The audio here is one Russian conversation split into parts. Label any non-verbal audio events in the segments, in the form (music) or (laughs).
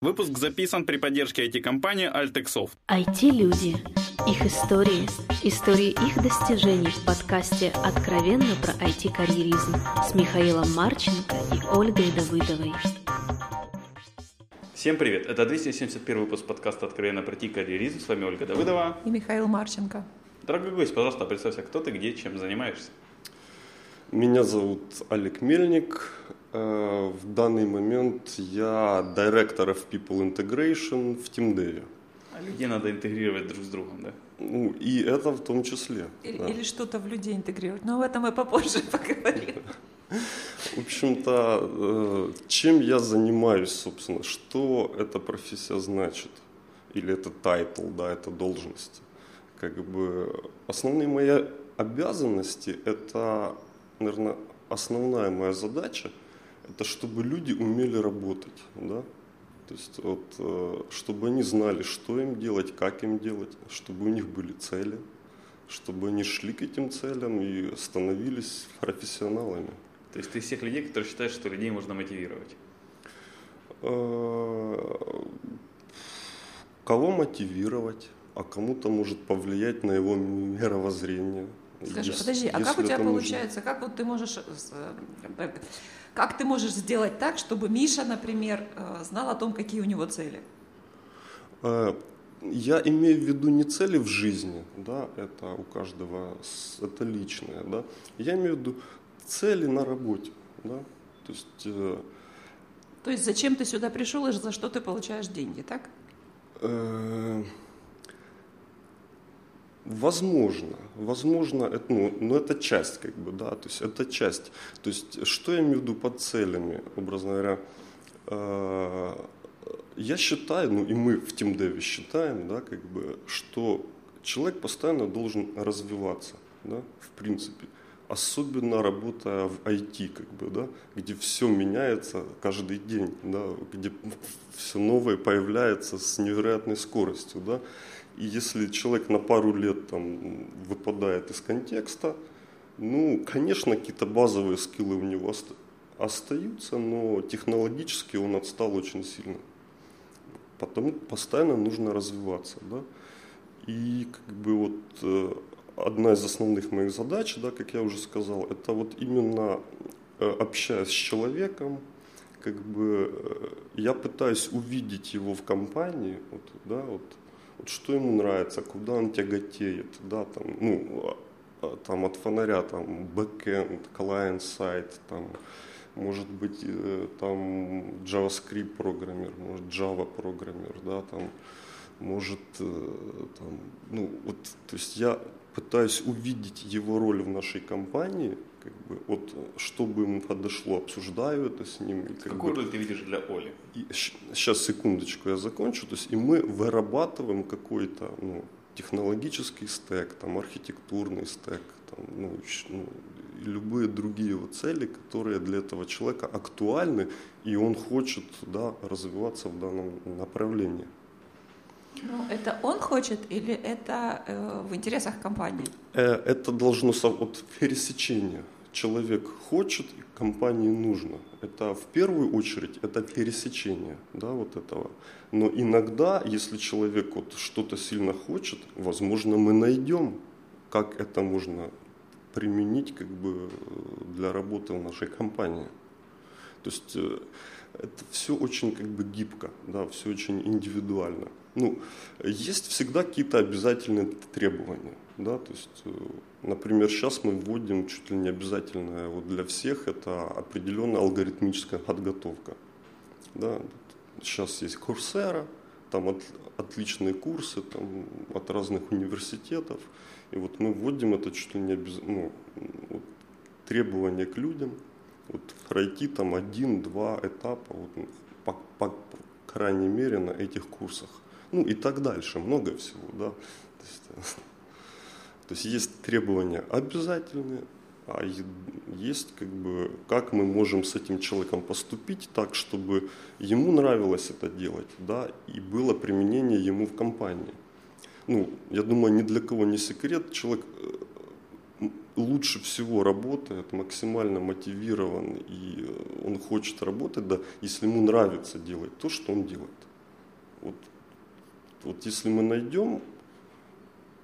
Выпуск записан при поддержке IT-компании Altexoft. IT-люди. Их истории. Истории их достижений в подкасте «Откровенно про IT-карьеризм» с Михаилом Марченко и Ольгой Давыдовой. Всем привет! Это 271 выпуск подкаста «Откровенно про IT-карьеризм». С вами Ольга Давыдова. И Михаил Марченко. Дорогой гость, пожалуйста, представься, кто ты, где, чем занимаешься. Меня зовут Олег Мельник. Э, в данный момент я Director of People Integration в TeamDev. А людей надо интегрировать друг с другом, да? Ну, и это в том числе. Или, да. или что-то в людей интегрировать. Но об этом мы попозже (laughs) поговорим. В общем-то, э, чем я занимаюсь, собственно, что эта профессия значит? Или это title, да, это должность? Как бы основные мои обязанности – это, наверное, основная моя задача – это чтобы люди умели работать, да, то есть вот, э, чтобы они знали, что им делать, как им делать, чтобы у них были цели, чтобы они шли к этим целям и становились профессионалами. То есть ты из всех людей, которые считаешь, что людей можно мотивировать? Э, кого мотивировать, а кому-то может повлиять на его мировоззрение. Скажи, если, подожди, а как у тебя получается, как вот ты можешь э, как ты можешь сделать так, чтобы Миша, например, э, знал о том, какие у него цели? Э, я имею в виду не цели в жизни, да, это у каждого, это личное, да. Я имею в виду цели на работе, да. То есть, э, То есть зачем ты сюда пришел и за что ты получаешь деньги, так? Возможно, возможно, это, ну, но это часть, как бы, да, то есть это часть. То есть, что я имею в виду под целями, образно говоря, э, я считаю, ну и мы в TeamDev считаем, да, как бы, что человек постоянно должен развиваться, да, в принципе. Особенно работая в IT, как бы, да, где все меняется каждый день, да, где все новое появляется с невероятной скоростью. Да. И если человек на пару лет там, выпадает из контекста, ну, конечно, какие-то базовые скиллы у него остаются, но технологически он отстал очень сильно. Потому постоянно нужно развиваться. Да? И как бы вот э, одна из основных моих задач, да, как я уже сказал, это вот именно э, общаясь с человеком, как бы э, я пытаюсь увидеть его в компании, вот, да, вот, вот что ему нравится, куда он тяготеет, да, там, ну, а, а, там от фонаря, там, backend, client-сайт, там, может быть, э, там, JavaScript программер, может, Java программер, да, там, может, э, там, ну, вот, то есть я пытаюсь увидеть его роль в нашей компании, как бы, вот, чтобы ему подошло, обсуждаю это с ним. И, как Какую бы, роль ты видишь для Оли? И, сейчас, секундочку, я закончу. То есть, и мы вырабатываем какой-то ну, технологический стек, там, архитектурный стек, там, ну, ну, и любые другие вот цели, которые для этого человека актуальны, и он хочет да, развиваться в данном направлении. Ну, это он хочет или это э, в интересах компании? Э, это должно вот пересечение. Человек хочет, компании нужно. Это в первую очередь это пересечение, да, вот этого. Но иногда, если человек вот что-то сильно хочет, возможно, мы найдем, как это можно применить как бы для работы в нашей компании. То есть э, это все очень как бы гибко, да, все очень индивидуально ну, есть всегда какие-то обязательные требования. Да? То есть, э, например, сейчас мы вводим чуть ли не обязательное вот для всех это определенная алгоритмическая подготовка. Да? Сейчас есть Coursera, там от, отличные курсы там, от разных университетов. И вот мы вводим это чуть ли не обез... ну, вот, требования к людям. Вот пройти там один-два этапа вот, ну, по, по, по крайней мере на этих курсах ну и так дальше, много всего, да. То есть, то есть есть требования обязательные, а есть как бы, как мы можем с этим человеком поступить так, чтобы ему нравилось это делать, да, и было применение ему в компании. Ну, я думаю, ни для кого не секрет, человек э, лучше всего работает, максимально мотивирован, и он хочет работать, да, если ему нравится делать то, что он делает. Вот, вот если мы найдем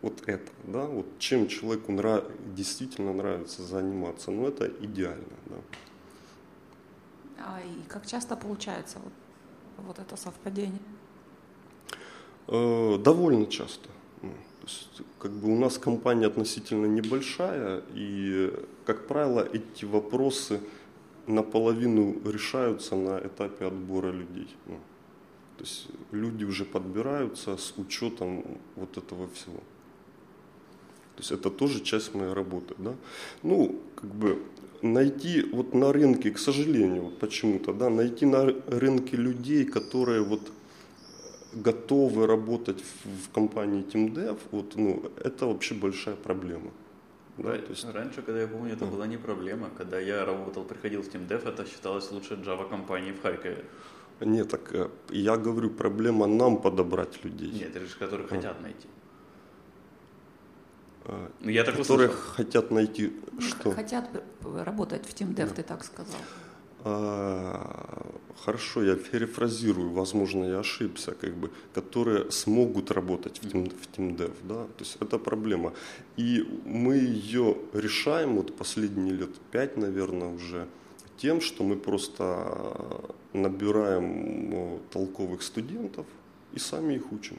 вот это, да, вот чем человеку нрав, действительно нравится заниматься, ну это идеально, да. А и как часто получается вот, вот это совпадение? Э, довольно часто. Ну, то есть, как бы у нас компания относительно небольшая, и, как правило, эти вопросы наполовину решаются на этапе отбора людей. Ну, то есть люди уже подбираются с учетом вот этого всего. То есть это тоже часть моей работы. Да? Ну, как бы найти вот на рынке, к сожалению, вот почему-то, да, найти на рынке людей, которые вот готовы работать в, в компании TeamDev, вот, ну, это вообще большая проблема. Да, то есть... Раньше, когда я помню, это была не проблема. Когда я работал, приходил в TeamDev, это считалось лучшей Java компанией в Харькове. Нет, так э, я говорю, проблема нам подобрать людей. Нет, это же которые а. хотят найти. Ну, я так которые услышал. хотят найти ну, что? Хотят работать в TeamDev, да. ты так сказал. А, хорошо, я перефразирую, возможно, я ошибся, как бы, которые смогут работать в, Team, в TeamDev, да, то есть это проблема. И мы ее решаем вот последние лет пять, наверное, уже тем, что мы просто набираем ну, толковых студентов и сами их учим.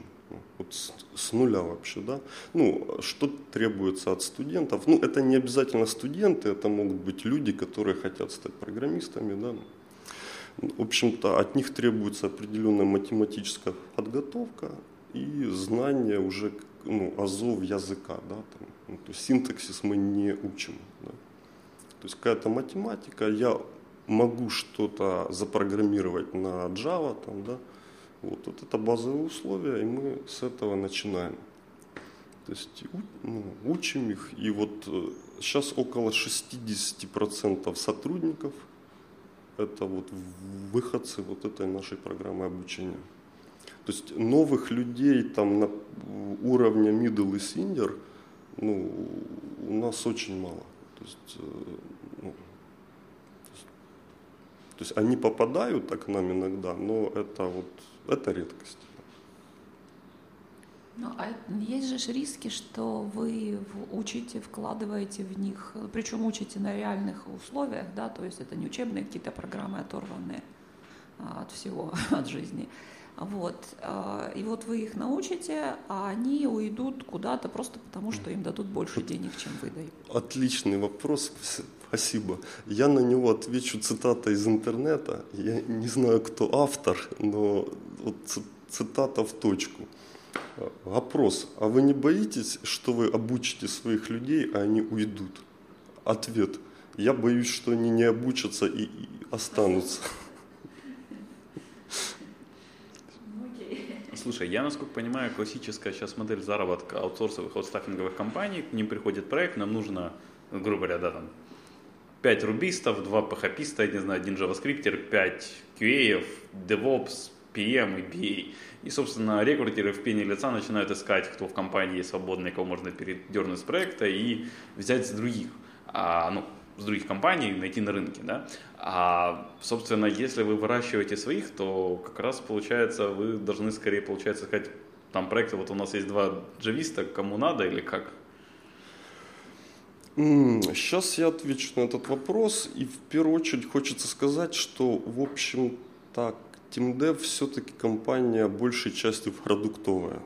Вот с, с нуля вообще, да. Ну, что требуется от студентов? Ну, это не обязательно студенты, это могут быть люди, которые хотят стать программистами, да. В общем-то, от них требуется определенная математическая подготовка и знание уже ну, азов языка, да, там, ну, то есть синтаксис мы не учим. Да. То есть какая-то математика, я могу что-то запрограммировать на Java, там, да, вот, вот это базовые условия, и мы с этого начинаем. То есть ну, учим их, и вот сейчас э, около 60% сотрудников это вот выходцы вот этой нашей программы обучения. То есть новых людей там на уровне middle и senior ну, у нас очень мало. То есть, э, ну, то есть они попадают так нам иногда, но это вот это редкость. Ну, а есть же риски, что вы учите, вкладываете в них, причем учите на реальных условиях, да, то есть это не учебные какие-то программы, оторванные а, от всего, (laughs) от жизни. Вот. А, и вот вы их научите, а они уйдут куда-то просто потому, что им дадут больше денег, чем вы даете. Отличный вопрос. Спасибо. Я на него отвечу цитата из интернета. Я не знаю, кто автор, но вот цитата в точку. Вопрос. А вы не боитесь, что вы обучите своих людей, а они уйдут? Ответ. Я боюсь, что они не обучатся и, останутся. Слушай, я, насколько понимаю, классическая сейчас модель заработка аутсорсовых, аутстаффинговых компаний, к ним приходит проект, нам нужно, грубо говоря, да, там, 5 рубистов, 2 PHP, я не знаю, один JavaScript, 5 QA, DevOps, PM и BA. И, собственно, рекрутеры в пене лица начинают искать, кто в компании свободный, кого можно передернуть с проекта и взять с других. А, ну, с других компаний найти на рынке, да. А, собственно, если вы выращиваете своих, то как раз получается, вы должны скорее, получается, сказать, там проекты, вот у нас есть два джависта, кому надо или как? Сейчас я отвечу на этот вопрос. И в первую очередь хочется сказать, что, в общем, так, TeamDev все-таки компания большей частью продуктовая.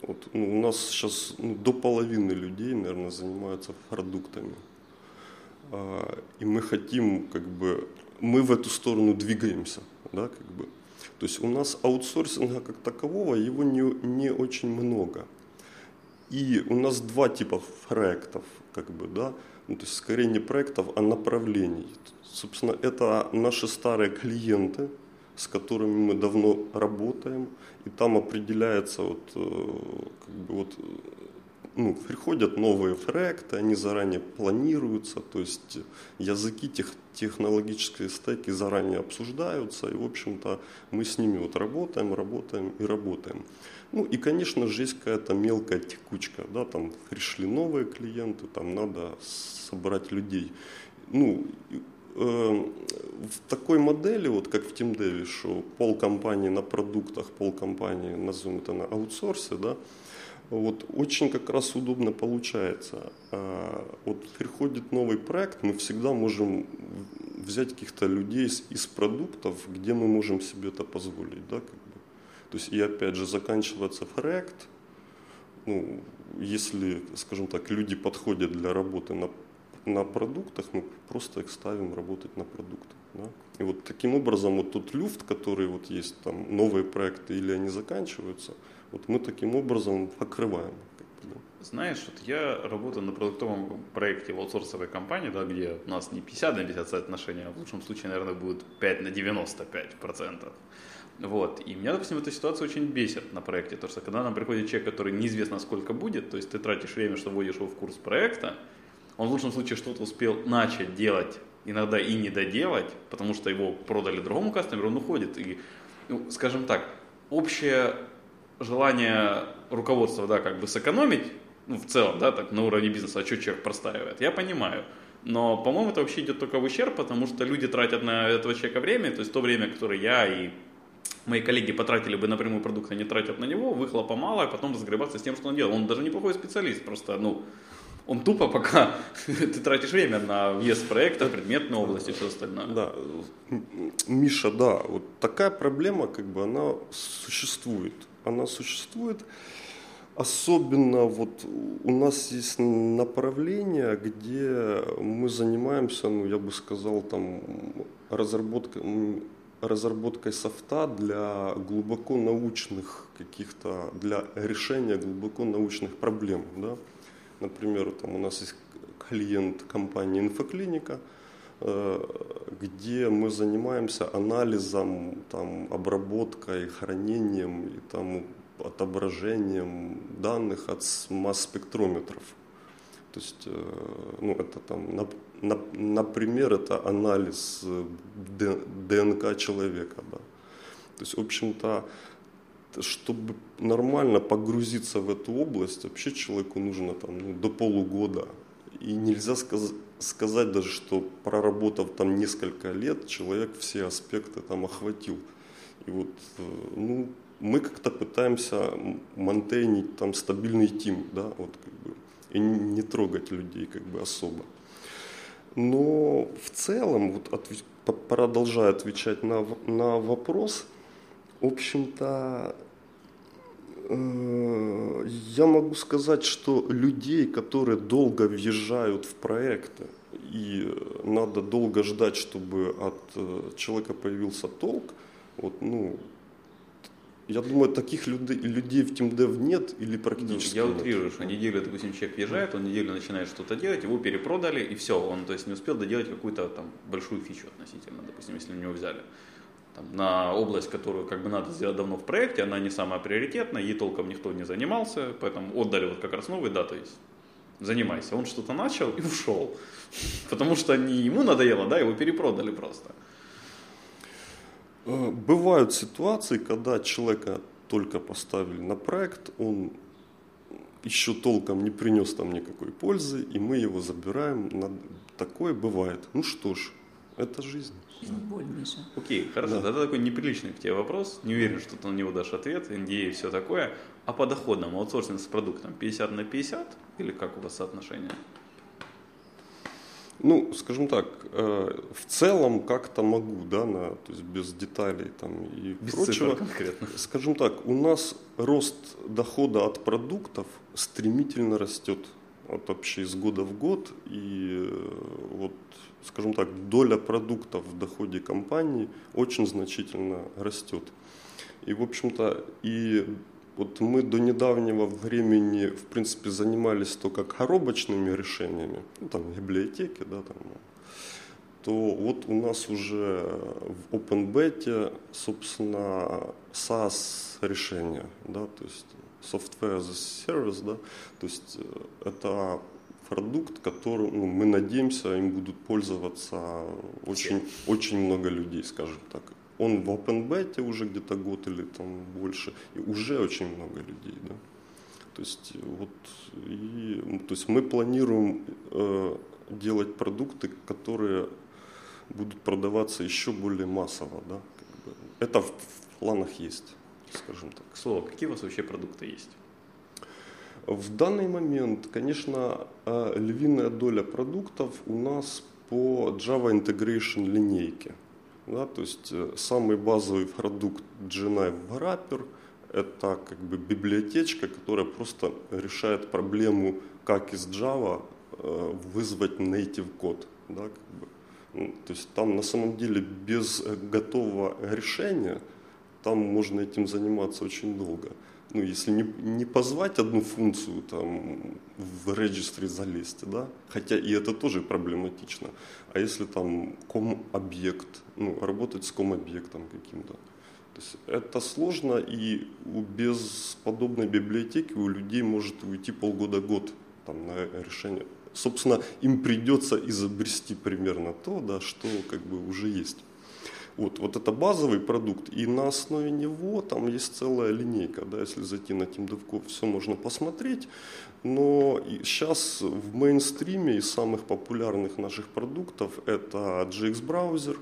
Вот, ну, у нас сейчас ну, до половины людей, наверное, занимаются продуктами. А, и мы хотим, как бы, мы в эту сторону двигаемся, да, как бы. То есть у нас аутсорсинга как такового, его не, не очень много. И у нас два типа проектов как бы, да, ну, то есть скорее не проектов, а направлений. Собственно, это наши старые клиенты, с которыми мы давно работаем, и там определяется вот, э, как бы вот, ну, приходят новые проекты, они заранее планируются, то есть языки, тех, технологические стеки заранее обсуждаются, и, в общем-то, мы с ними вот работаем, работаем и работаем. Ну и, конечно же, есть какая-то мелкая текучка, да, там пришли новые клиенты, там надо собрать людей. Ну, э, в такой модели, вот как в TeamDev, что пол компании на продуктах, пол компании, назовем это на аутсорсе, да, вот очень как раз удобно получается. А, вот приходит новый проект, мы всегда можем взять каких-то людей из, из продуктов, где мы можем себе это позволить, да, как. То есть и опять же заканчивается проект, ну, если, скажем так, люди подходят для работы на, на продуктах, мы просто их ставим работать на продуктах. Да? И вот таким образом вот тот люфт, который вот есть, там новые проекты или они заканчиваются, вот мы таким образом покрываем. Знаешь, вот я работаю на продуктовом проекте в аутсорсовой компании, да, где у нас не 50 на 50 соотношение, а в лучшем случае, наверное, будет 5 на 95 процентов. Вот. И меня, допустим, эта ситуация очень бесит на проекте, потому что когда нам приходит человек, который неизвестно сколько будет, то есть ты тратишь время, что вводишь его в курс проекта, он в лучшем случае что-то успел начать делать, иногда и не доделать, потому что его продали другому кастомеру, он уходит. И, ну, скажем так, общее желание руководства, да, как бы сэкономить, ну, в целом, да, так, на уровне бизнеса, а что человек простаивает, я понимаю. Но, по-моему, это вообще идет только в ущерб, потому что люди тратят на этого человека время, то есть то время, которое я и мои коллеги потратили бы на прямой продукт, они тратят на него, выхлопа мало, а потом разгребаться с тем, что он делает. Он даже неплохой специалист, просто, ну, он тупо пока (laughs) ты тратишь время на въезд проекта, предметной области и все остальное. Да, Миша, да, вот такая проблема, как бы, она существует. Она существует. Особенно вот у нас есть направление, где мы занимаемся, ну, я бы сказал, там, разработкой, разработкой софта для глубоко научных каких-то, для решения глубоко научных проблем. Да? Например, там у нас есть клиент компании «Инфоклиника», э, где мы занимаемся анализом, там, обработкой, хранением и там, отображением данных от масс-спектрометров. То есть, э, ну, это там, например, это анализ э, ДНК человека. Да. То есть, в общем-то, чтобы нормально погрузиться в эту область, вообще человеку нужно там, ну, до полугода. И нельзя сказ- сказать даже, что проработав там несколько лет, человек все аспекты там охватил. И вот, э, ну, мы как-то пытаемся монтейнить там стабильный тим, да, вот как бы, и не трогать людей как бы особо. Но в целом, вот отв... продолжая отвечать на, на вопрос, в общем-то, э, я могу сказать, что людей, которые долго въезжают в проекты, и надо долго ждать, чтобы от э, человека появился толк, вот, ну, я думаю, таких людей, людей в TeamDev нет или практически ну, Я нет. утрирую, что неделю, допустим, человек въезжает, он неделю начинает что-то делать, его перепродали, и все, он то есть, не успел доделать какую-то там большую фичу относительно, допустим, если у него взяли. Там, на область, которую как бы надо сделать давно в проекте, она не самая приоритетная, ей толком никто не занимался, поэтому отдали вот как раз новый, да, то есть занимайся. Он что-то начал и ушел, (laughs) потому что не ему надоело, да, его перепродали просто. Э, бывают ситуации, когда человека только поставили на проект, он еще толком не принес там никакой пользы, и мы его забираем. Такое бывает. Ну что ж, это жизнь. Жизнь боль, Миша. Окей, хорошо. Да. Тогда такой неприличный к тебе вопрос. Не уверен, что ты на него дашь ответ. NDA и все такое. А по доходам аутсорсинг с продуктом 50 на 50? Или как у вас соотношение? Ну, скажем так, э, в целом как-то могу, да, на, то есть без деталей там и без прочего. конкретно. Скажем так, у нас рост дохода от продуктов стремительно растет вот вообще из года в год. И э, вот, скажем так, доля продуктов в доходе компании очень значительно растет. И, в общем-то, и вот мы до недавнего времени, в принципе, занимались только коробочными решениями, ну, там, библиотеки, да, там, то вот у нас уже в OpenBet, собственно, SaaS решение, да, то есть Software as a Service, да, то есть э, это продукт, который ну, мы надеемся, им будут пользоваться очень, очень много людей, скажем так. Он в OpenBeta уже где-то год или там больше, и уже очень много людей, да. То есть вот и, то есть мы планируем э, делать продукты, которые будут продаваться еще более массово. Да? Как бы. Это в, в планах есть, скажем так. К слову, какие у вас вообще продукты есть? В данный момент, конечно, э, львиная доля продуктов у нас по Java Integration линейке. Да, то есть э, самый базовый продукт GNI Wrapper – это как бы библиотечка, которая просто решает проблему, как из Java э, вызвать native код. Да, как бы. Ну, то есть там на самом деле без готового решения там можно этим заниматься очень долго ну, если не, не позвать одну функцию там в регистре залезть, да, хотя и это тоже проблематично, а если там ком-объект, ну, работать с ком-объектом каким-то, то есть это сложно и без подобной библиотеки у людей может уйти полгода-год там, на решение. Собственно, им придется изобрести примерно то, да, что как бы уже есть. Вот, вот это базовый продукт, и на основе него там есть целая линейка, да, если зайти на TeamDevCo, все можно посмотреть, но сейчас в мейнстриме из самых популярных наших продуктов это JX браузер,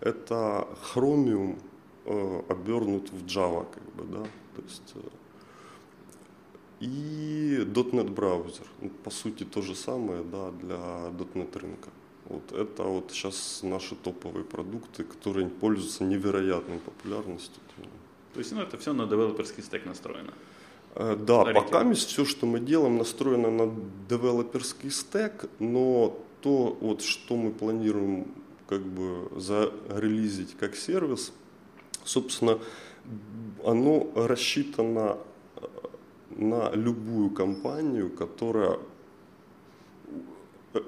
это Chromium э, обернут в Java, как бы, да, то есть э, и .NET браузер, ну, по сути то же самое, да, для .NET рынка. Вот это вот сейчас наши топовые продукты, которые пользуются невероятной популярностью. То есть ну, это все на девелоперский стек настроено? Э, да, Смотрите. пока все, что мы делаем, настроено на девелоперский стек, но то, вот, что мы планируем как бы зарелизить как сервис, собственно, оно рассчитано э, на любую компанию, которая э,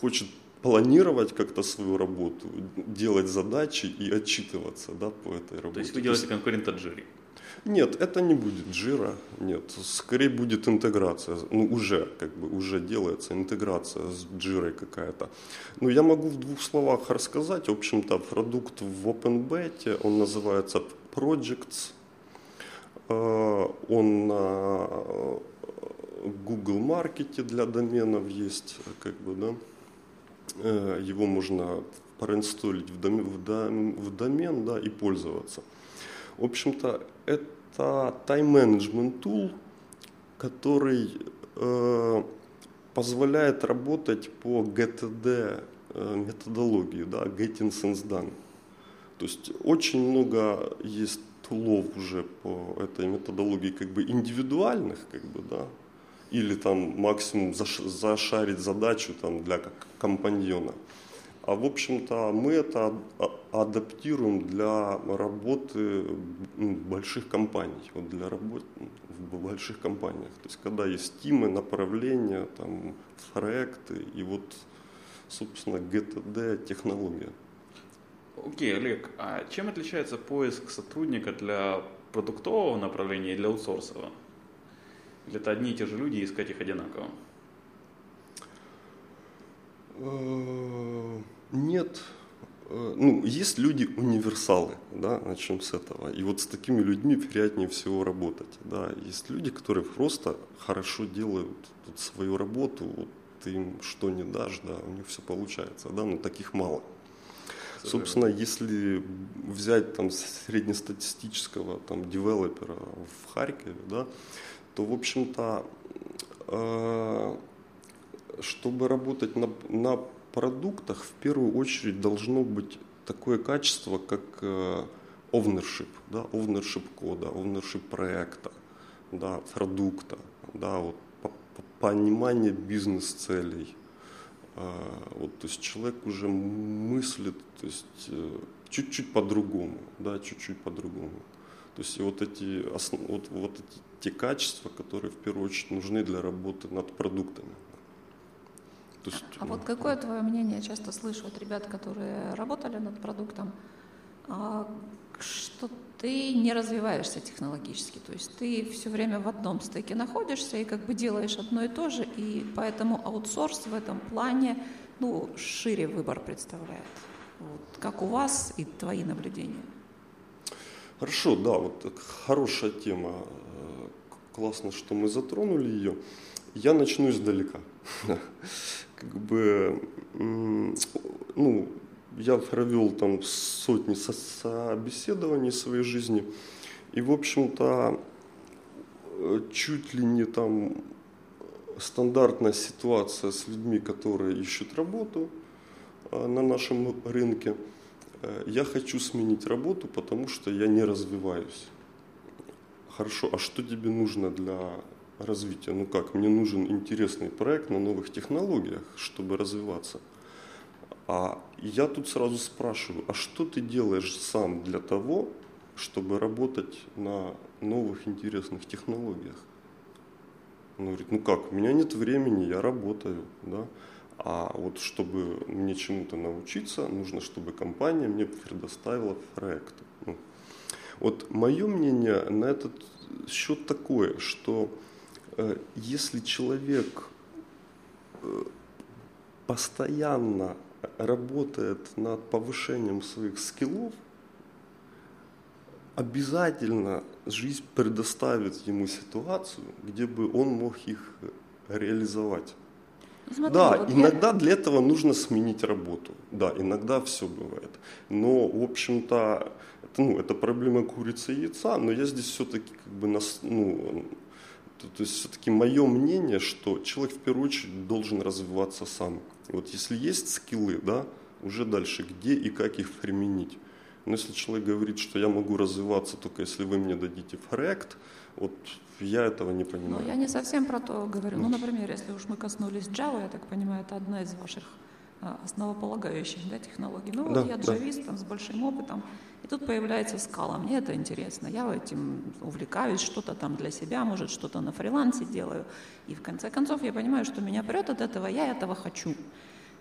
хочет планировать как-то свою работу, делать задачи и отчитываться да, по этой работе. То есть вы делаете конкурента Jira? Нет, это не будет Jira, нет. Скорее будет интеграция, ну уже, как бы, уже делается интеграция с Jira какая-то. Но я могу в двух словах рассказать. В общем-то, продукт в OpenBeta, он называется Projects. Э, он на Google Маркете для доменов есть, как бы, да. Э, его можно проинсталлить в домен, в домен, в домен да, и пользоваться. В общем-то, это тайм-менеджмент tool, который э, позволяет работать по GTD э, методологии, да, Getting Things Done. То есть очень много есть тулов уже по этой методологии как бы индивидуальных, как бы, да, или там максимум зашарить задачу там, для компаньона. А в общем-то мы это адаптируем для работы больших компаний, вот для работы в больших компаниях. То есть когда есть тимы, направления, там, проекты и вот, собственно, GTD технология. Окей, okay, Олег, а чем отличается поиск сотрудника для продуктового направления и для аутсорсового? Или это одни и те же люди, и искать их одинаково? Э, нет. Э, ну, есть люди-универсалы, да, начнем с этого. И вот с такими людьми приятнее всего работать. Да. Есть люди, которые просто хорошо делают тут свою работу, вот ты им что не дашь, да, у них все получается, да, но таких мало. Собственно, если взять там среднестатистического там девелопера в Харькове, да, то, в общем-то, э, чтобы работать на, на продуктах, в первую очередь должно быть такое качество, как э, ownership, да, ownership кода, ownership проекта, да, продукта, да, вот, понимание бизнес-целей. Э, вот, то есть человек уже мыслит то есть, чуть-чуть по-другому, да, чуть-чуть по-другому. То есть вот эти, вот, вот эти те качества, которые в первую очередь нужны для работы над продуктами. То есть, а вот какое твое мнение, часто слышу от ребят, которые работали над продуктом, а, что ты не развиваешься технологически, то есть ты все время в одном стеке находишься и как бы делаешь одно и то же, и поэтому аутсорс в этом плане ну, шире выбор представляет. Вот. Как у вас и твои наблюдения? Хорошо, да, вот хорошая тема. Классно, что мы затронули ее. Я начну издалека. (laughs) Как бы, ну, я провел там сотни собеседований своей жизни, и, в общем-то, э, чуть ли не там стандартная ситуация с людьми, которые ищут работу э, на нашем рынке. Э, я хочу сменить работу, потому что я не развиваюсь. Хорошо, а что тебе нужно для развития? Ну как, мне нужен интересный проект на новых технологиях, чтобы развиваться. А я тут сразу спрашиваю, а что ты делаешь сам для того, чтобы работать на новых интересных технологиях? Он говорит, ну как, у меня нет времени, я работаю, да. А вот чтобы мне чему-то научиться, нужно, чтобы компания мне предоставила проект. Ну, вот мое мнение на этот счет такое, что э, если человек э, постоянно работает над повышением своих скиллов, обязательно жизнь предоставит ему ситуацию, где бы он мог их реализовать. Смотри, да, вот иногда для этого нужно сменить работу. Да, иногда все бывает. Но, в общем-то, это, ну, это проблема курицы и яйца, но я здесь все-таки как бы нас, ну, то, то есть все-таки мое мнение, что человек в первую очередь должен развиваться сам. Вот если есть скиллы, да, уже дальше где и как их применить. Но если человек говорит, что я могу развиваться только если вы мне дадите проект, вот я этого не понимаю. Ну, я не совсем про то говорю. Ну, например, если уж мы коснулись Java, я так понимаю, это одна из ваших а, основополагающих да, технологий. Ну, Да, вот я да. джавист там, с большим опытом, и тут появляется скала. Мне это интересно. Я этим увлекаюсь, что-то там для себя, может, что-то на фрилансе делаю. И в конце концов я понимаю, что меня прет от этого, я этого хочу.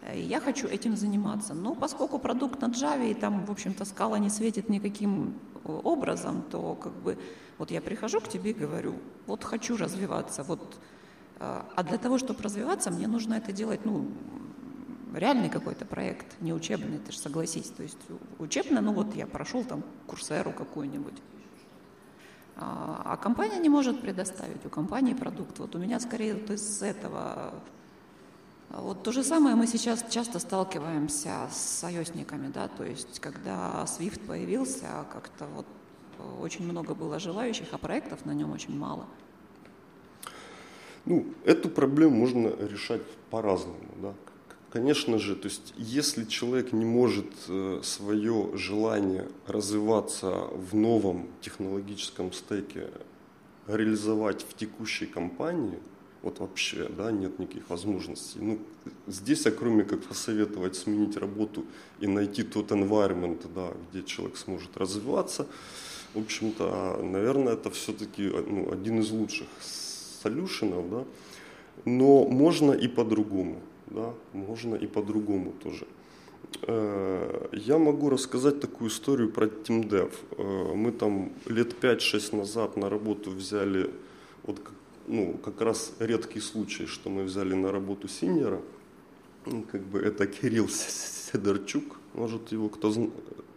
Э, я хочу этим заниматься. Но поскольку продукт на Java, и там, в общем-то, скала не светит никаким э, образом, то как бы вот я прихожу к тебе и говорю, вот хочу развиваться, вот, э, а для того, чтобы развиваться, мне нужно это делать, ну, реальный какой-то проект, не учебный, ты же согласись. То есть учебно, ну вот я прошел там курсеру какую-нибудь. А, а компания не может предоставить, у компании продукт. Вот у меня скорее вот из этого Вот то же самое мы сейчас часто сталкиваемся с союзниками, да, то есть когда SWIFT появился, как-то вот очень много было желающих, а проектов на нем очень мало. Ну, эту проблему можно решать по-разному, да. Конечно же, то есть если человек не может э, свое желание развиваться в новом технологическом стеке реализовать в текущей компании, вот вообще, да, нет никаких возможностей. Ну, здесь, а кроме как посоветовать сменить работу и найти тот environment, да, где человек сможет развиваться, в общем-то, наверное, это все-таки ну, один из лучших солюшенов, да, но можно и по-другому, да, можно и по-другому тоже. Э, Я могу рассказать такую историю про TeamDev. Э, Мы там лет 5-6 назад на работу взяли, вот ну, как раз редкий случай, что мы взяли на работу синьора, Ну, как бы это Кирилл Сидорчук, может его кто зн-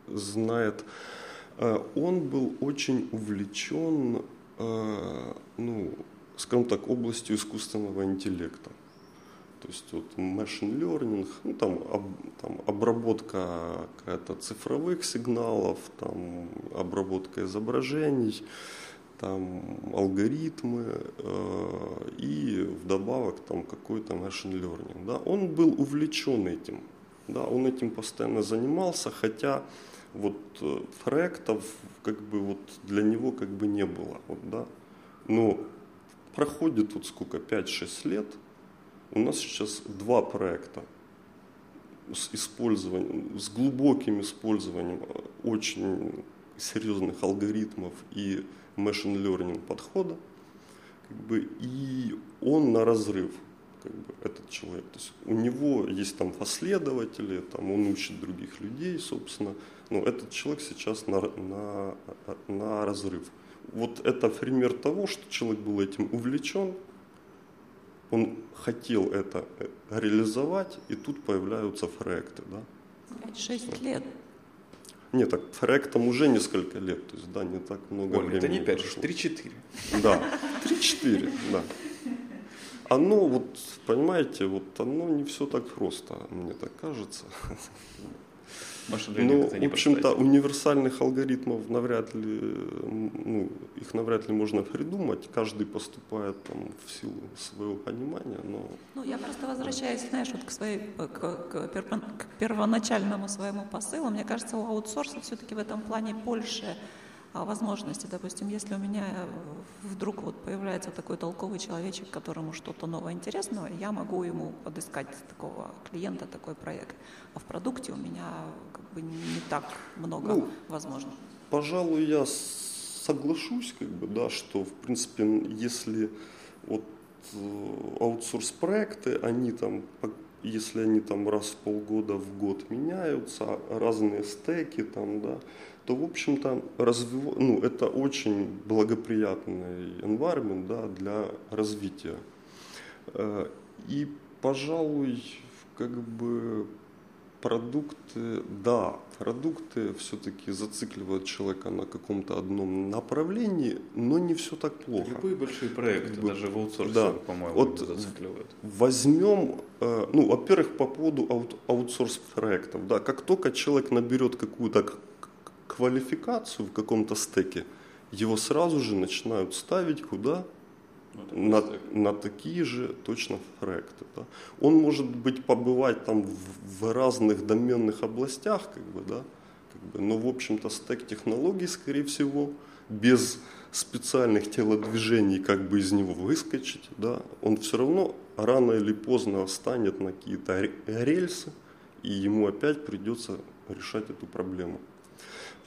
знает. Э, Он был очень увлечен, э, ну, скажем так, областью искусственного интеллекта. То есть вот machine learning, ну, там, об- там обработка какая-то цифровых сигналов, там обработка изображений, там алгоритмы э, и вдобавок там какой-то machine learning. Да? Он был увлечен этим, да? он этим постоянно занимался, хотя вот э, проектов как бы вот для него как бы не было. Вот, да? Но проходит вот сколько, 5-6 лет, у нас сейчас два проекта с использованием, с глубоким использованием э, очень серьезных алгоритмов и machine learning подхода, как бы, и он на разрыв, как бы, этот человек. То есть у него есть там последователи, там он учит других людей, собственно, но этот человек сейчас на, на, на разрыв. Вот это пример того, что человек был этим увлечен, он хотел это э, реализовать, и тут появляются проекты. Да? 5-6 лет. Нет, так проектам уже несколько лет, то есть, да, не так много Оль, времени это не 5, прошло. 3-4. Да, 3-4, да. Оно, вот, понимаете, вот оно не все так просто, мне так кажется. Ну, в общем-то, универсальных алгоритмов навряд ли, ну, их навряд ли можно придумать. Каждый поступает там в силу своего понимания, но... Ну, я просто возвращаюсь, знаешь, вот к своей, к, к, к первоначальному своему посылу. Мне кажется, у аутсорса все-таки в этом плане больше возможности. Допустим, если у меня э, вдруг вот появляется такой толковый человечек, которому что-то новое интересно, я могу ему подыскать такого клиента, такой проект. А в продукте у меня как бы не так много ну, возможно. Пожалуй, я соглашусь, как бы, да, что в принципе, если вот э, аутсорс проекты, они там если они там раз в полгода в год меняются, разные стеки там, да, то, в общем-то, развив... ну, это очень благоприятный environment да, для развития. Э, и, пожалуй, как бы продукты, да, продукты все-таки зацикливают человека на каком-то одном направлении, но не все так плохо. Любые большие проекты, как бы, даже в аутсорсе, да. по-моему, вот зацикливают. Возьмем, э, ну, во-первых, по поводу аут, аутсорс проектов, да, как только человек наберет какую-то квалификацию в каком-то стеке, его сразу же начинают ставить куда? На, на такие же точно проекты. Да. Он может быть побывать там в, в разных доменных областях, как бы, да, как бы, но в общем-то стек технологий, скорее всего, без специальных телодвижений, как бы из него выскочить, да, он все равно рано или поздно станет на какие-то рельсы, и ему опять придется решать эту проблему.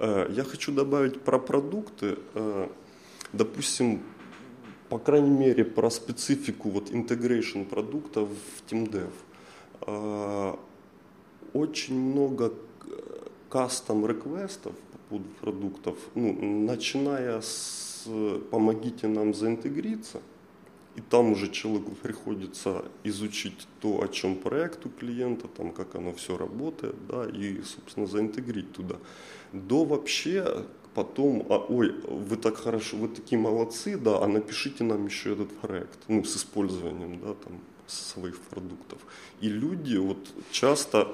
Э, я хочу добавить про продукты. Э, допустим, по крайней мере, про специфику вот integration продуктов в TeamDev. Э, очень много кастом реквестов по поводу продуктов, ну, начиная с «помогите нам заинтегриться», и там уже человеку приходится изучить то, о чем проект у клиента, там, как оно все работает, да, и, собственно, заинтегрить туда до вообще потом, а, ой, вы так хорошо, вы такие молодцы, да, а напишите нам еще этот проект, ну, с использованием, да, там, своих продуктов. И люди вот часто,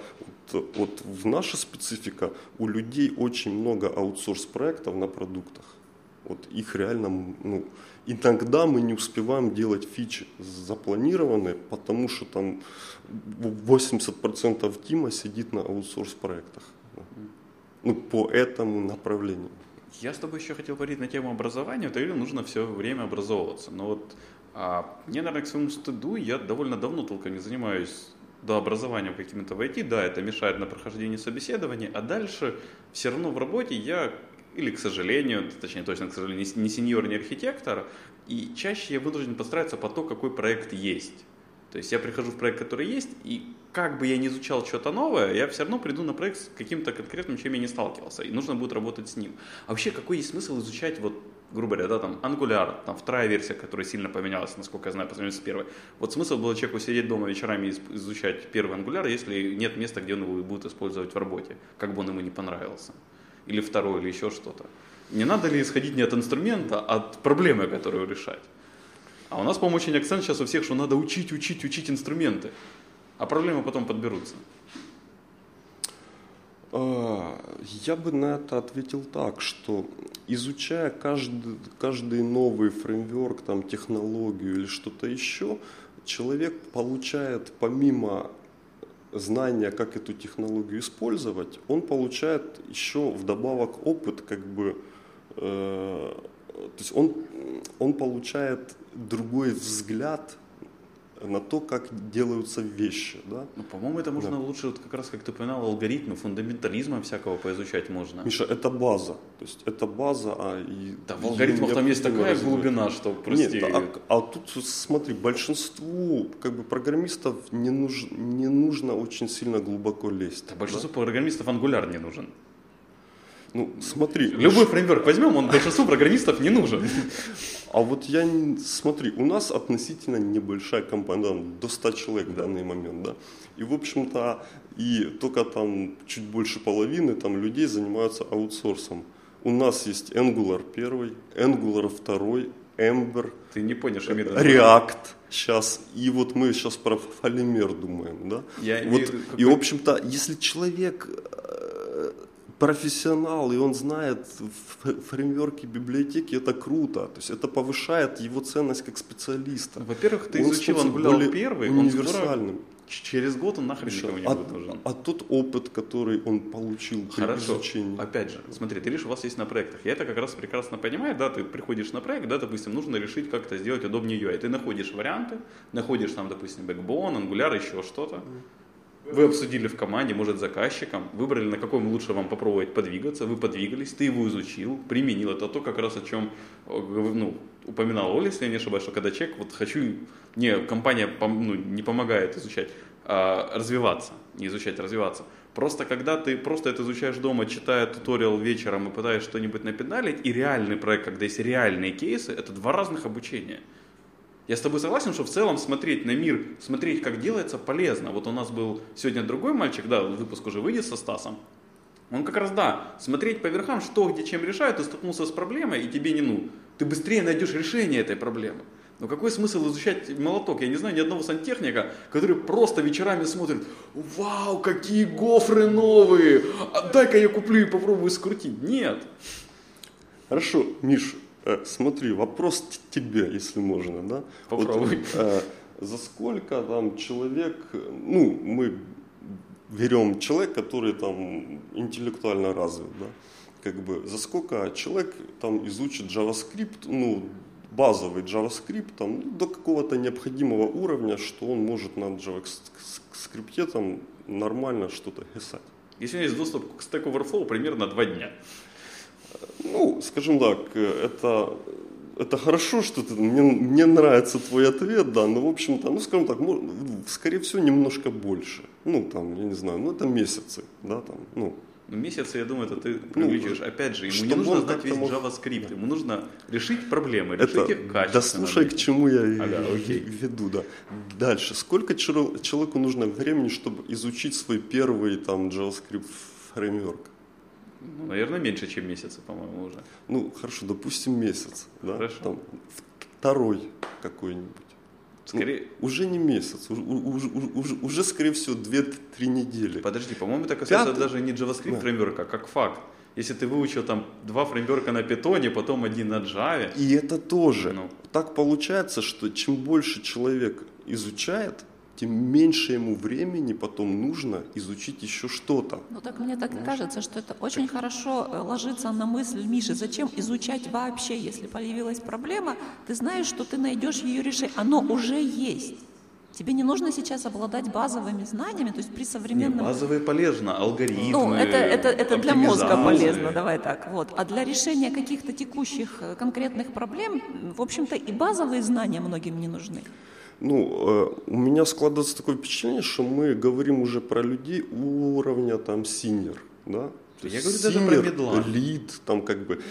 вот, вот в наша специфика, у людей очень много аутсорс-проектов на продуктах. Вот их реально, ну, иногда мы не успеваем делать фичи запланированные, потому что там 80% тима сидит на аутсорс-проектах ну, по этому направлению. Я с тобой еще хотел говорить на тему образования. Ты говорил, нужно все время образовываться. Но вот а, мне, наверное, к своему стыду, я довольно давно толком не занимаюсь до образования каким-то в IT, да, это мешает на прохождении собеседований, а дальше все равно в работе я, или к сожалению, точнее точно к сожалению, не сеньор, не архитектор, и чаще я вынужден подстраиваться по то, какой проект есть. То есть я прихожу в проект, который есть, и как бы я не изучал что-то новое, я все равно приду на проект с каким-то конкретным, чем я не сталкивался, и нужно будет работать с ним. А вообще, какой есть смысл изучать, вот, грубо говоря, да, там, Angular, там, вторая версия, которая сильно поменялась, насколько я знаю, по сравнению с первой. Вот смысл было человеку сидеть дома вечерами и изучать первый Angular, если нет места, где он его будет использовать в работе, как бы он ему не понравился. Или второй, или еще что-то. Не надо ли исходить не от инструмента, а от проблемы, которую решать? А у нас, по-моему, очень акцент сейчас у всех, что надо учить, учить, учить инструменты. А проблемы потом подберутся. А, я бы на это ответил так, что изучая каждый, каждый новый фреймворк, там, технологию или что-то еще, человек получает помимо знания, как эту технологию использовать, он получает еще вдобавок опыт, как бы, э, то есть он, он получает другой взгляд на то, как делаются вещи. Да? Ну, по-моему, это можно да. лучше, вот как раз как ты упоминал, алгоритмы, фундаментализма всякого поизучать можно. Миша, это база. То есть это база, а и... Да, в алгоритмах там есть такая развивать. глубина, что, прости... Нет, а, а тут, смотри, большинству как бы, программистов не, нуж, не нужно очень сильно глубоко лезть. Да, большинству да? программистов ангуляр не нужен. Ну, смотри. Любой фреймворк возьмем, он большинству программистов не нужен. А вот я, смотри, у нас относительно небольшая компания, до 100 человек в данный момент, да. И, в общем-то, и только там чуть больше половины там людей занимаются аутсорсом. У нас есть Angular 1, Angular 2, Ember, Ты не понял, что React сейчас. И вот мы сейчас про Фалимер думаем, да. Я вот, и, в общем-то, если человек профессионал, и он знает фреймворки библиотеки, это круто. То есть это повышает его ценность как специалиста. Во-первых, ты он изучил Angular первый, универсальным. Он через год он нахрен никому не а, будет нужен. А тот опыт, который он получил при Хорошо. изучении. Опять же, смотри, ты видишь, у вас есть на проектах. Я это как раз прекрасно понимаю, да, ты приходишь на проект, да, допустим, нужно решить, как это сделать удобнее UI. Ты находишь варианты, находишь там, допустим, Backbone, Angular, еще что-то. Mm вы обсудили в команде, может, заказчиком, выбрали, на каком лучше вам попробовать подвигаться, вы подвигались, ты его изучил, применил. Это то, как раз о чем э, ну, упоминал Оля, если я не ошибаюсь, что когда человек, вот хочу, не, компания ну, не помогает изучать, а развиваться, не изучать, развиваться. Просто когда ты просто это изучаешь дома, читая туториал вечером и пытаешься что-нибудь напедалить, и реальный проект, когда есть реальные кейсы, это два разных обучения. Я с тобой согласен, что в целом смотреть на мир, смотреть, как делается, полезно. Вот у нас был сегодня другой мальчик, да, выпуск уже выйдет со Стасом. Он как раз, да, смотреть по верхам, что где чем решают, ты столкнулся с проблемой, и тебе не ну, ты быстрее найдешь решение этой проблемы. Но какой смысл изучать молоток? Я не знаю ни одного сантехника, который просто вечерами смотрит, вау, какие гофры новые, а дай-ка я куплю и попробую скрутить. Нет. Хорошо, Миш, смотри, вопрос тебе, если можно, да? Попробуй. Вот, э, за сколько там человек, ну, мы берем человек, который там интеллектуально развит, да? Как бы за сколько человек там изучит JavaScript, ну, базовый JavaScript там, ну, до какого-то необходимого уровня, что он может на JavaScript там нормально что-то писать. Если есть доступ к Stack Overflow, примерно два дня. Ну, скажем так, это, это хорошо, что ты, мне, мне нравится твой ответ, да, но, в общем-то, ну, скажем так, скорее всего, немножко больше. Ну, там, я не знаю, ну, это месяцы, да, там, ну. Ну, месяцы, я думаю, это ты привлечешь. Ну, Опять же, ему не нужно знать весь мог... JavaScript, ему нужно решить проблемы, решить это, их качественно. Да слушай, к чему я ага, окей. веду, да. Дальше, сколько человеку нужно времени, чтобы изучить свой первый там JavaScript фреймворк? Ну, наверное, меньше, чем месяца, по-моему, уже. Ну, хорошо, допустим, месяц. Да? Хорошо. Там, второй какой-нибудь. Скорее... Ну, уже не месяц, уже, уже, уже, уже скорее всего, 2-3 недели. Подожди, по-моему, это касается Пятый... даже не JavaScript да. фреймворка, как факт. Если ты выучил там два фреймворка на питоне, потом один на Java. И это тоже. Ну. Так получается, что чем больше человек изучает, тем меньше ему времени потом нужно изучить еще что-то. Ну так мне так кажется, что это очень хорошо э, ложится на мысль Миши. Зачем изучать вообще, если появилась проблема, ты знаешь, что ты найдешь ее решение. Оно уже есть. Тебе не нужно сейчас обладать базовыми знаниями, то есть при современном... Не, базовые полезно, алгоритмы, Ну, это, это, это для мозга полезно, давай так. Вот. А для решения каких-то текущих э, конкретных проблем, в общем-то, и базовые знания многим не нужны. Ну, э, у меня складывается такое впечатление, что мы говорим уже про людей уровня там senior, да? То Я говорю даже про middle а. Lead, там как бы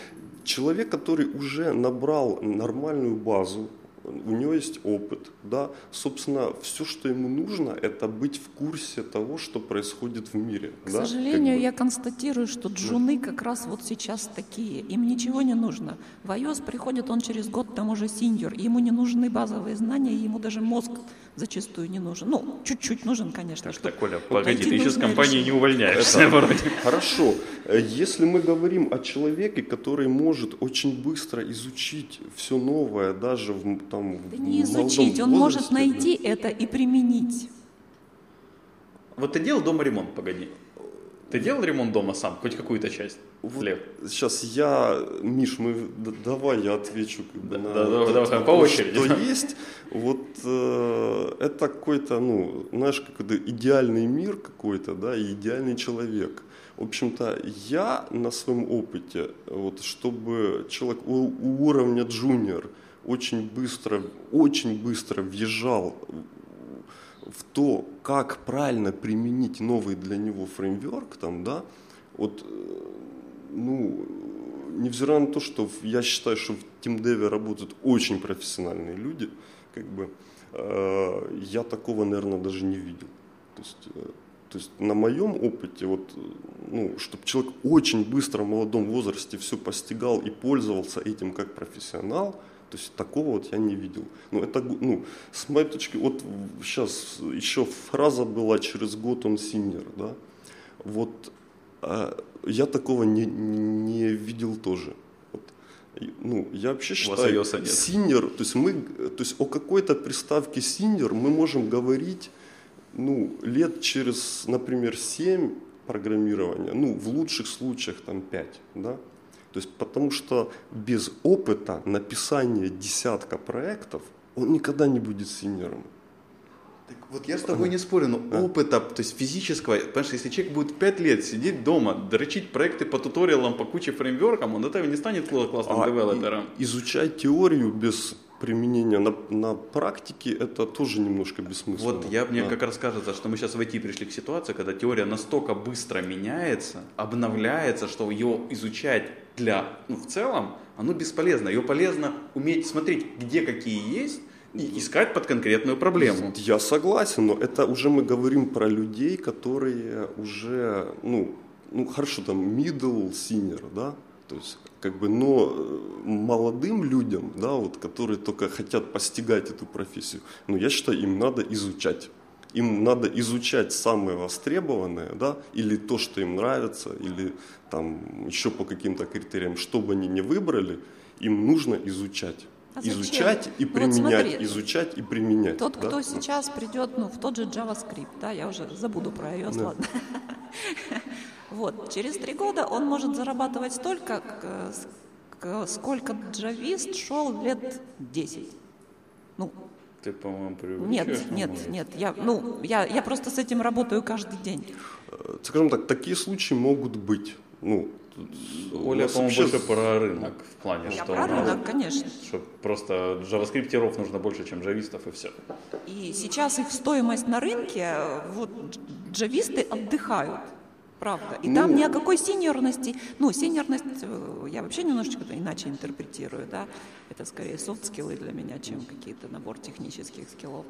человек, который уже набрал нормальную базу, у него есть опыт, да, собственно, все, что ему нужно, это быть в курсе того, что происходит в мире. К да? сожалению, как бы. я констатирую, что джуны как раз вот сейчас такие, им ничего не нужно. В iOS приходит он через год там уже синьор, ему не нужны базовые знания, ему даже мозг зачастую не нужен. Ну, чуть-чуть нужен, конечно. Так, так Коля, погоди, ты сейчас компании не увольняешься. Хорошо. Если мы говорим о человеке, который может очень быстро изучить все новое, даже в, там, да не изучить, он может найти это и применить. Вот ты делал дома ремонт, погоди. Ты делал ремонт дома сам, хоть какую-то часть? Вот Лев. Сейчас я, Миш, мы давай я отвечу как бы, да, на да, то, давай, то, по очереди. Что есть, вот э, это какой-то, ну, знаешь, какой-то идеальный мир какой-то, да, и идеальный человек. В общем-то, я на своем опыте, вот, чтобы человек у, у уровня джуниор очень быстро, очень быстро въезжал в то, как правильно применить новый для него фреймворк, там, да, вот, э, ну, невзирая на то, что я считаю, что в TeamDev работают очень профессиональные люди, как бы, э, я такого, наверное, даже не видел. То есть, э, то есть на моем опыте, вот, ну, чтобы человек очень быстро в молодом возрасте все постигал и пользовался этим как профессионал – то есть такого вот я не видел. Ну, это, ну, с моей точки, вот сейчас еще фраза была, через год он senior, да. Вот А, я такого не, не видел тоже. Вот. Ну, я вообще считаю, senior, то есть мы, то есть о какой-то приставке senior мы можем говорить, ну, лет через, например, 7 программирования, ну, в лучших случаях там 5, да, то есть потому что без опыта написания десятка проектов он никогда не будет синером. Так вот я с тобой не спорю, но да. опыта, то есть физического, понимаешь, если человек будет 5 лет сидеть дома, дрочить проекты по туториалам, по куче фреймворкам, он от этого не станет классным а девелопером. Изучать теорию без применения на, на практике, это тоже немножко бессмысленно. Вот я, мне да. как раз кажется, что мы сейчас в IT пришли к ситуации, когда теория настолько быстро меняется, обновляется, что ее изучать для, ну, в целом, оно бесполезно. Ее полезно уметь смотреть, где какие есть, и искать под конкретную проблему. Я согласен, но это уже мы говорим про людей, которые уже, ну, ну хорошо, там, middle, senior, да, то есть, как бы, но э, молодым людям, да, вот, которые только хотят постигать эту профессию, ну, я считаю, им надо изучать. Им надо изучать самое востребованное, да, или то, что им нравится, или там еще по каким-то критериям, что бы они ни выбрали, им нужно изучать. А изучать и применять, вот смотри, изучать и применять. Тот, да? кто сейчас придет ну, в тот же JavaScript, да, я уже забуду про iOS, да. ладно. (laughs) Вот, через три года он может зарабатывать столько, сколько джавист шел лет 10. Ну, ты, по-моему, Нет, нет, нет. Я, ну, я, я просто с этим работаю каждый день. Э, скажем так, такие случаи могут быть. Ну, Оля, по-моему, вообще... больше про рынок в плане, Я что... про рынок, конечно. Что просто джаваскриптеров нужно больше, чем джавистов, и все. И сейчас их стоимость на рынке, вот джависты отдыхают. Правда. И ну, там ни о какой сеньорности, ну, сеньорность э, я вообще немножечко иначе интерпретирую, да, это скорее софт-скиллы для меня, чем какие-то набор технических скиллов.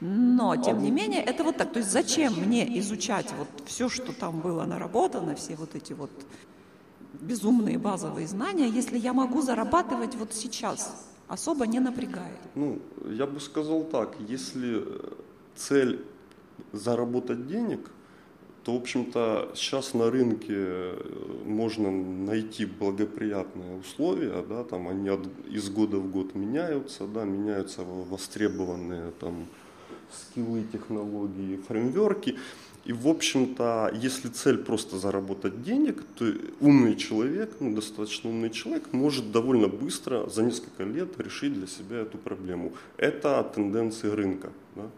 Но, тем не менее, это вот так. То есть зачем мне изучать вот все, что там было наработано, все вот эти вот безумные базовые знания, если я могу зарабатывать вот сейчас, особо не напрягая? Ну, я бы сказал так, если цель заработать денег – то, в общем-то, сейчас на рынке э, можно найти благоприятные условия, да, там они от, из года в год меняются, да, меняются востребованные там скиллы, технологии, фреймверки. И, в общем-то, если цель просто заработать денег, то умный человек, ну, достаточно умный человек, может довольно быстро, за несколько лет решить для себя эту проблему. Это тенденции рынка. Да?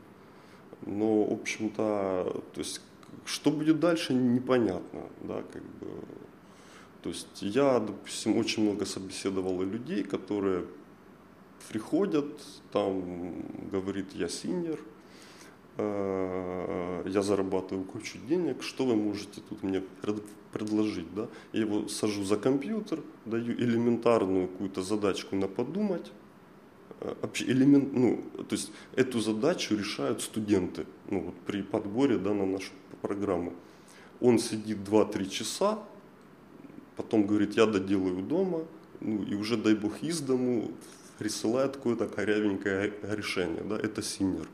Но, в общем-то, то есть что будет дальше, непонятно, да, как бы. То есть я, допустим, очень много собеседовал людей, которые приходят, там говорит, я синер, э, я зарабатываю кучу денег, что вы можете тут мне предложить, да? Я его сажу за компьютер, даю элементарную какую-то задачку на подумать, элемент, ну, то есть эту задачу решают студенты, ну, вот при подборе, да, на нашу программу. Он сидит 2-3 часа, потом говорит, я доделаю дома, ну и уже, дай бог, из дому присылает какое-то корявенькое решение, да, это синьор.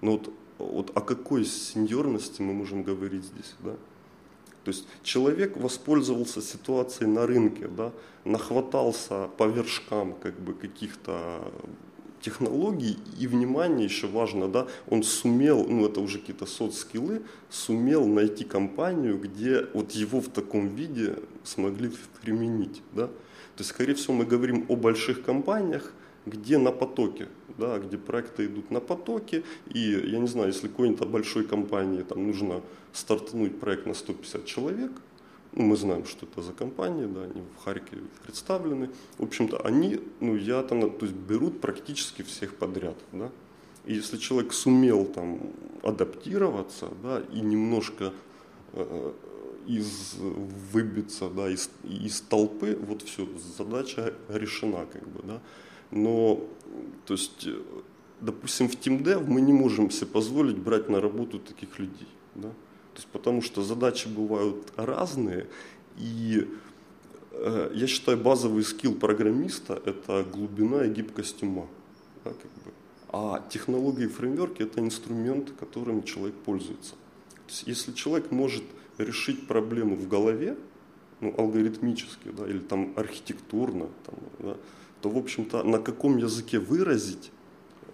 Но вот, вот о какой сеньорности мы можем говорить здесь, да? То есть человек воспользовался ситуацией на рынке, да, нахватался по вершкам как бы каких-то технологий и внимание еще важно, да, он сумел, ну это уже какие-то соцскиллы, сумел найти компанию, где вот его в таком виде смогли применить, да. То есть, скорее всего, мы говорим о больших компаниях, где на потоке, да, где проекты идут на потоке, и я не знаю, если какой-нибудь большой компании там нужно стартануть проект на 150 человек, ну, мы знаем, что это за компания, да, они в Харькове представлены. В общем-то, они, ну, я там, то есть берут практически всех подряд, да. И если человек сумел там адаптироваться, да, и немножко э, из выбиться, да, из, из толпы, вот все, задача решена, как бы, да. Но, то есть, допустим, в TeamDev мы не можем себе позволить брать на работу таких людей, да. То есть, потому что задачи бывают разные, и э, я считаю, базовый скилл программиста – это глубина и гибкость ума. Да, как бы. А технологии и фреймворки – это инструмент, которым человек пользуется. То есть, если человек может решить проблему в голове, ну, алгоритмически, да, или там архитектурно, там, да, то, в общем-то, на каком языке выразить,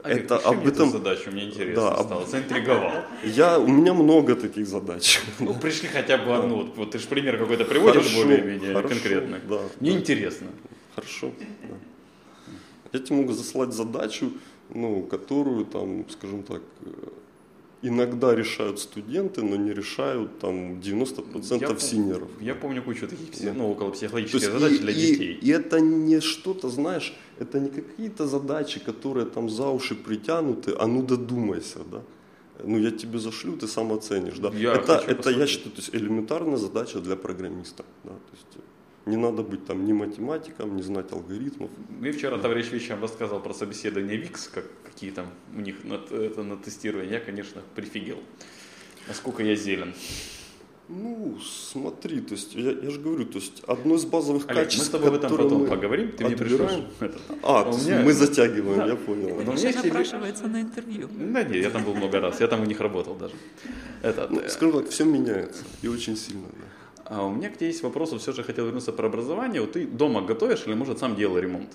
Олег, это реши об мне эту этом... задачу, мне интересно Да, об- стало, заинтриговал. Я, у меня много таких задач. Ну, пришли хотя бы одну, вот, вот ты же пример какой-то приводишь более-менее конкретный. да, Мне да. интересно. Хорошо. да. Я тебе могу заслать задачу, ну, которую там, скажем так, иногда решают студенты, но не решают там 90% Я синеров. Я помню кучу таких, пси- Да. ну, около психологических есть задач и, для детей. и это не что-то, знаешь, это не какие-то задачи, которые там за уши притянуты, а ну додумайся, да. Ну, я тебе зашлю, ты сам оценишь, да. Я это, это я считаю, то есть элементарная задача для программиста, да. То есть не надо быть там ни математиком, не знать алгоритмов. Мне вчера товарищ Вичам рассказывал про собеседование ВИКС, как, какие там у них на, это, на тестирование. Я, конечно, прифигел. Насколько я зелен. Ну, смотри, то есть я, я же говорю, то есть одно из базовых Олег, мы качеств, с тобой об этом потом мы поговорим. Ты мне отбираем. пришлешь это. А, есть меня- мы затягиваем, Да. я понял. Ну, меня уже к тебе- напрашивается на интервью. Да нет, я там был много раз, я там у них работал даже. Это, Ну, э, скажем так, все меняется, и очень сильно, да. А у меня к тебе есть вопрос, вот все же хотел вернуться про образование. Вот ты дома готовишь или, может, сам делал ремонт?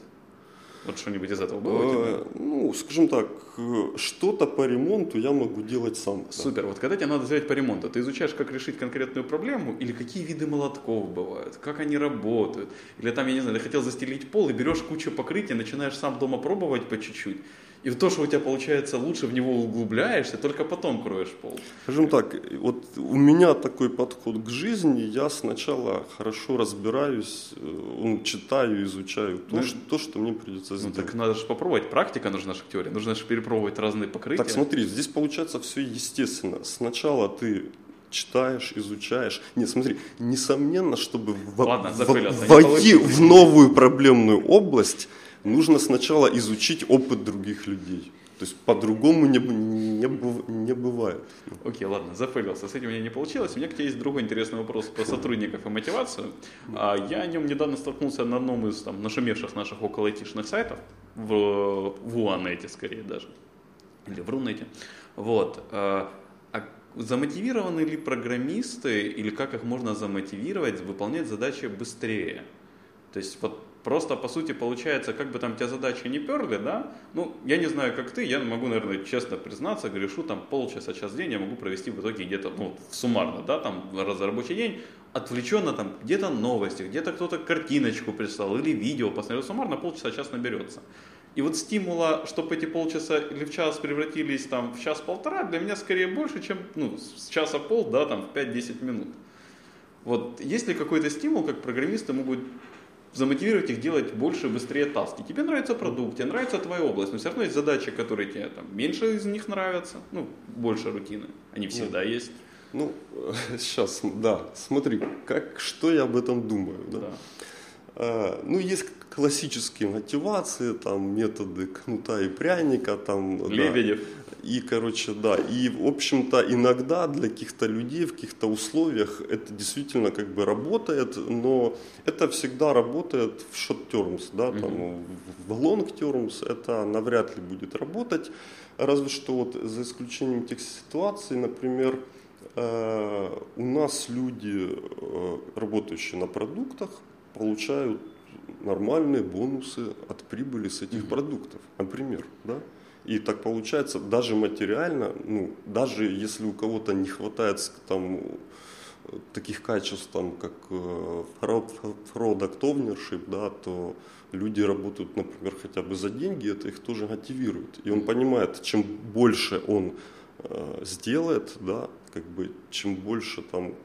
Вот что-нибудь из этого было? Э, Ну, скажем так, э, что-то по ремонту я могу делать сам. да. Супер. Вот когда тебе надо сделать по ремонту, ты изучаешь, как решить конкретную проблему, или какие виды молотков бывают, как они работают, или там, я не знаю, ты хотел застелить пол и берешь кучу покрытия, начинаешь сам дома пробовать по чуть-чуть, и то, что у тебя получается лучше, в него углубляешься, только потом кроешь пол. Скажем так, вот у меня такой подход к жизни, я сначала хорошо разбираюсь, э, ну, читаю, изучаю то, Ну, что, то, что мне придется Ну сделать. так надо же попробовать, практика нужна теории, нужно же перепробовать разные покрытия. Так смотри, здесь получается все естественно. Сначала ты читаешь, изучаешь. Нет, смотри, несомненно, чтобы Ладно, в- не войти в новую проблемную область, нужно сначала изучить опыт других людей. То есть по-другому не, не, не бывает. Окей, ладно, запылился. С этим у меня не получилось. У меня к тебе есть другой интересный вопрос про сотрудников и мотивацию. А, Я о нем недавно столкнулся на одном из там, нашумевших наших около айтишных сайтов, в, в УАНете скорее даже, или в Рунете. Вот. А а замотивированы ли программисты, или как их можно замотивировать выполнять задачи быстрее? То есть вот просто по сути получается, как бы там тебя задачи не перли, да, ну, я не знаю, как ты, я могу, наверное, честно признаться, грешу, там полчаса, час в день я могу провести в итоге где-то, ну, суммарно, да, там, раз за рабочий день, отвлеченно там, где-то новости, где-то кто-то картиночку прислал или видео посмотрел, суммарно полчаса, час наберется. И вот стимула, чтобы эти полчаса или в час превратились там в час-полтора, для меня скорее больше, чем ну, с часа пол, да, там в 5-10 минут. Вот есть ли какой-то стимул, как программисты могут замотивировать их делать больше, быстрее таски? Тебе нравится продукт, тебе нравится твоя область, но все равно есть задачи, которые тебе там меньше из них нравятся, ну, больше рутины. Они всегда есть. Ну, (laughs) сейчас, да, смотри, как, что я об этом думаю. Да? Да. А, Ну, есть классические мотивации, там методы кнута и пряника, там, да. Лебедев. И, короче, да, и, в общем-то, иногда для каких-то людей в каких-то условиях это действительно как бы работает, но это всегда работает в short terms, да, там, в long terms это навряд ли будет работать, разве что вот за исключением тех ситуаций, например, э, у нас люди, э, работающие на продуктах, получают нормальные бонусы от прибыли с этих продуктов, например, да. И так получается, даже материально, ну, даже если у кого-то не хватает там таких качеств, там, как э, product ownership, да, то люди работают, например, хотя бы за деньги, это их тоже мотивирует. И он понимает, чем больше он э, сделает, да, как бы, чем больше там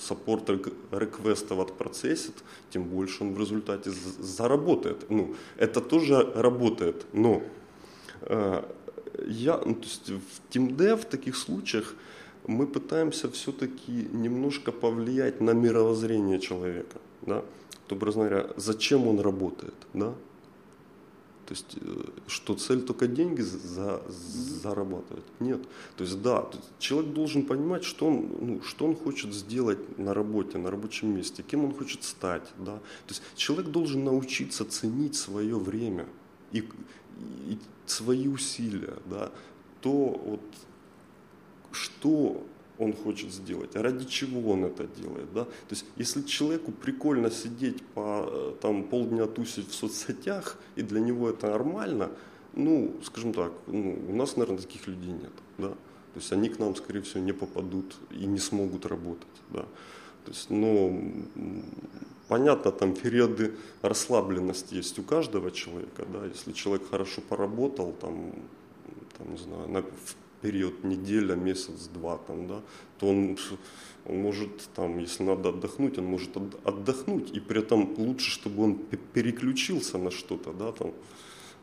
саппорт реквестов отпроцессит, тем больше он в результате заработает. Ну, это тоже работает, но э, я, ну, то есть в TeamDev в таких случаях мы пытаемся все-таки немножко повлиять на мировоззрение человека, да, то, образно говоря, зачем он работает, да, то есть, э, что цель только деньги за, зарабатывать? Нет. То есть, да, человек должен понимать, что он, ну, что он хочет сделать на работе, на рабочем месте, кем он хочет стать. Да? То есть, человек должен научиться ценить свое время и, и свои усилия. Да? То, вот, что он хочет сделать, ради чего он это делает. Да? То есть, если человеку прикольно сидеть по э, там, полдня тусить в соцсетях, и для него это нормально, ну, скажем так, ну, у нас, наверное, таких людей нет. Да? То есть они к нам, скорее всего, не попадут и не смогут работать. Да? То есть, ну, понятно, там периоды расслабленности есть у каждого человека. Да? Если человек хорошо поработал, там, там не знаю, период неделя, месяц, два, там, да, то он, он может, там, если надо отдохнуть, он может отдохнуть. И при этом лучше, чтобы он переключился на что-то, да, там,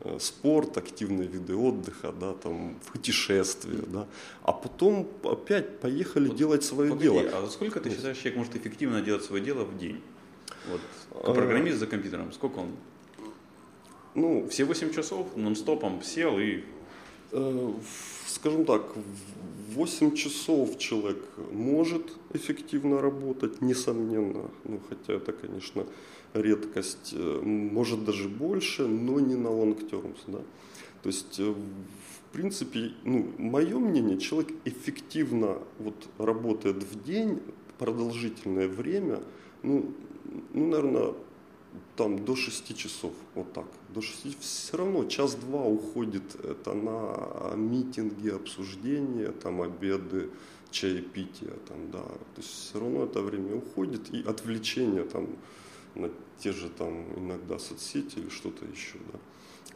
Э, спорт, активные виды отдыха, да, там, путешествия, да, а потом опять поехали вот, делать свое погоди, дело. А сколько ты считаешь, человек может эффективно делать свое дело в день? Вот, а, программист за компьютером, сколько он? Ну, все 8 часов нон-стопом сел и... Э, скажем так, 8 часов человек может эффективно работать, несомненно, ну, хотя это, конечно, редкость, э, может даже больше, но не на long terms. Да? То есть, э, в принципе, ну, мое мнение, человек эффективно вот, работает в день продолжительное время, ну, ну наверное, там до 6 часов, вот так, до 6, все равно час-два уходит это на митинги, обсуждения, там обеды, чаепитие, там, да, то есть все равно это время уходит и отвлечение там на те же там иногда соцсети или что-то еще, да.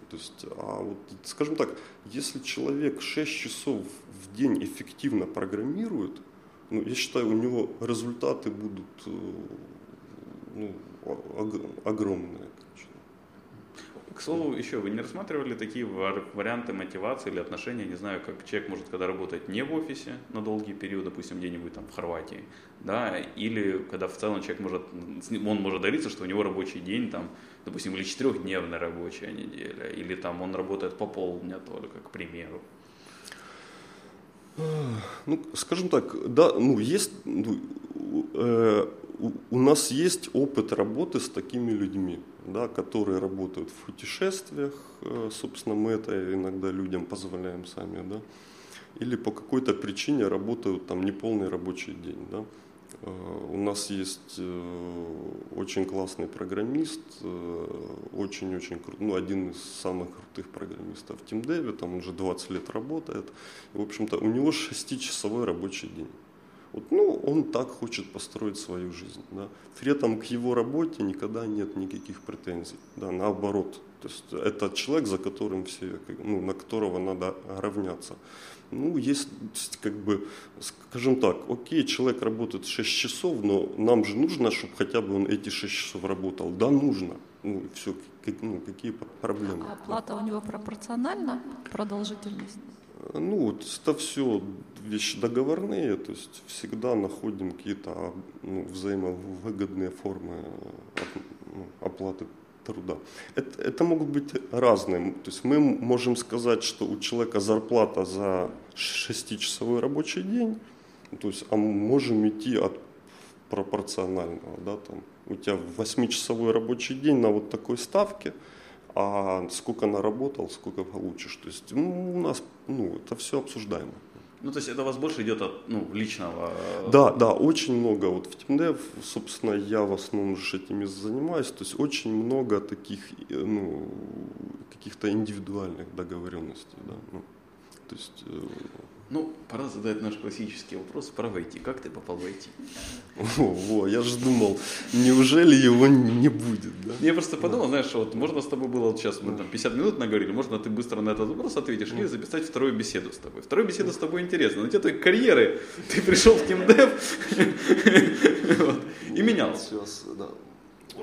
То есть, а вот, скажем так, если человек 6 часов в день эффективно программирует, ну, я считаю, у него результаты будут э, ну, огромные. К слову, еще вы не рассматривали такие варианты мотивации или отношения, не знаю, как человек может, когда работать не в офисе на долгий период, допустим, где-нибудь там в Хорватии, да, или когда в целом человек может, он может дариться, что у него рабочий день там, допустим, или четырехдневная рабочая неделя, или там он работает по полдня только, к примеру. Ну, скажем так, да, ну, есть, ну, э, у нас есть опыт работы с такими людьми, да, которые работают в путешествиях, э, собственно, мы это иногда людям позволяем сами, да, или по какой-то причине работают там неполный рабочий день, да. Э, у нас есть э, очень классный программист, очень-очень крутой, ну, один из самых крутых программистов в TeamDev, там уже 20 лет работает. В общем-то, у него 6-часовой рабочий день. Вот, ну, он так хочет построить свою жизнь. Да. При этом к его работе никогда нет никаких претензий. Да, наоборот. То есть это человек, за которым все, ну, на которого надо равняться. Ну, есть, как бы, скажем так, окей, человек работает 6 часов, но нам же нужно, чтобы хотя бы он эти 6 часов работал. Да, нужно. Ну, все, как, ну, какие проблемы. А оплата у него пропорциональна продолжительность? Ну, вот это все вещи договорные, то есть всегда находим какие-то ну, взаимовыгодные формы ну, оплаты труда. Это, это могут быть разные. То есть мы можем сказать, что у человека зарплата за 6-часовой рабочий день, то есть, а можем идти от пропорционального. Да, там, у тебя 8-часовой рабочий день на вот такой ставке – а сколько наработал, сколько получишь. То есть ну, у нас ну, это все обсуждаемо. Ну, то есть это у вас больше идет от ну, личного? Да, да, очень много. Вот в TeamDev, собственно, я в основном же этими занимаюсь. То есть очень много таких, ну, каких-то индивидуальных договоренностей, да. Ну, то есть э, ну, пора задать наш классический вопрос про войти. Как ты попал в IT? О, во, я же думал, неужели его не будет, да? Я просто подумал, знаешь, вот можно с тобой было вот сейчас, мы там 50 минут наговорили, можно ты быстро на этот вопрос ответишь или записать вторую беседу с тобой. Вторую беседу с тобой интересно. На тебе той карьеры, ты пришел в TeamDev (laughs) и менялся. Сейчас, да.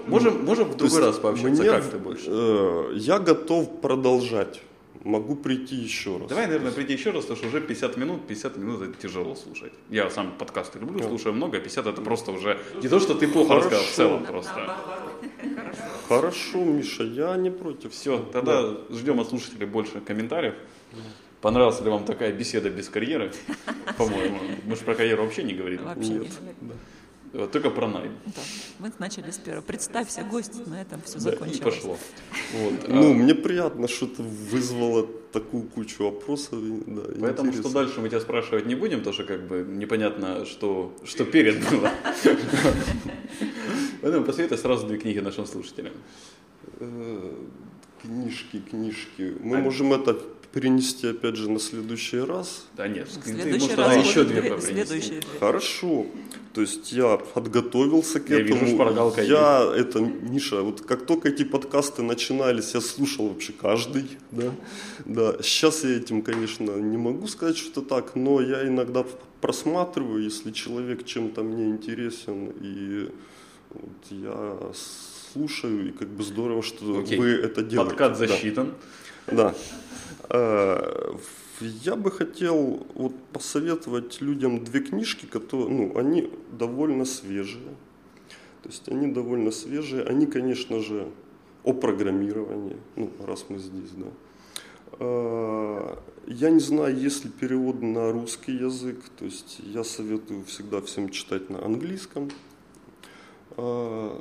Можем, можем в другой раз пообщаться, как ты больше? Э, я готов продолжать могу прийти еще раз. Давай, наверное, прийти еще раз, потому что уже 50 минут, 50 минут это тяжело слушать. Я сам подкасты люблю, слушаю много, 50 это просто уже не то, что ты плохо Хорошо. рассказал, в целом просто. Хорошо, Миша, я не против. Все, тогда да. ждем от слушателей больше комментариев. Понравилась ли вам такая беседа без карьеры? (laughs) По-моему, мы же про карьеру вообще не говорили. Вообще Нет. Да. Вот только про найм. Да. Мы начали с первого. Представься, гость, на этом все Да, закончилось. и пошло. Вот. Ну, а, мне приятно, что это вызвало такую кучу вопросов. Да, Поэтому что интересно. дальше мы тебя спрашивать не будем, потому что как бы непонятно, что, что перед было. (laughs) Поэтому посоветуй сразу две книги нашим слушателям. Э, Книжки, книжки. Мы можем это перенести опять же на следующий раз. Да нет, В следующий раз будут еще две принести. Хорошо. То есть я подготовился к Я этому. вижу, шпаргалка я это, Миша, вот как только эти подкасты начинались, я слушал вообще каждый, да. Да. Сейчас я этим, конечно, не могу сказать, что это так, но я иногда просматриваю, если человек чем-то мне интересен, и вот я слушаю, и как бы здорово, что Окей. вы это делаете. Подкат засчитан. Да. Э, Я бы хотел вот посоветовать людям две книжки, которые, ну, они довольно свежие. То есть они довольно свежие. Они, конечно же, о программировании, ну, раз мы здесь, да. Э, Я не знаю, есть ли перевод на русский язык, то есть я советую всегда всем читать на английском. Э,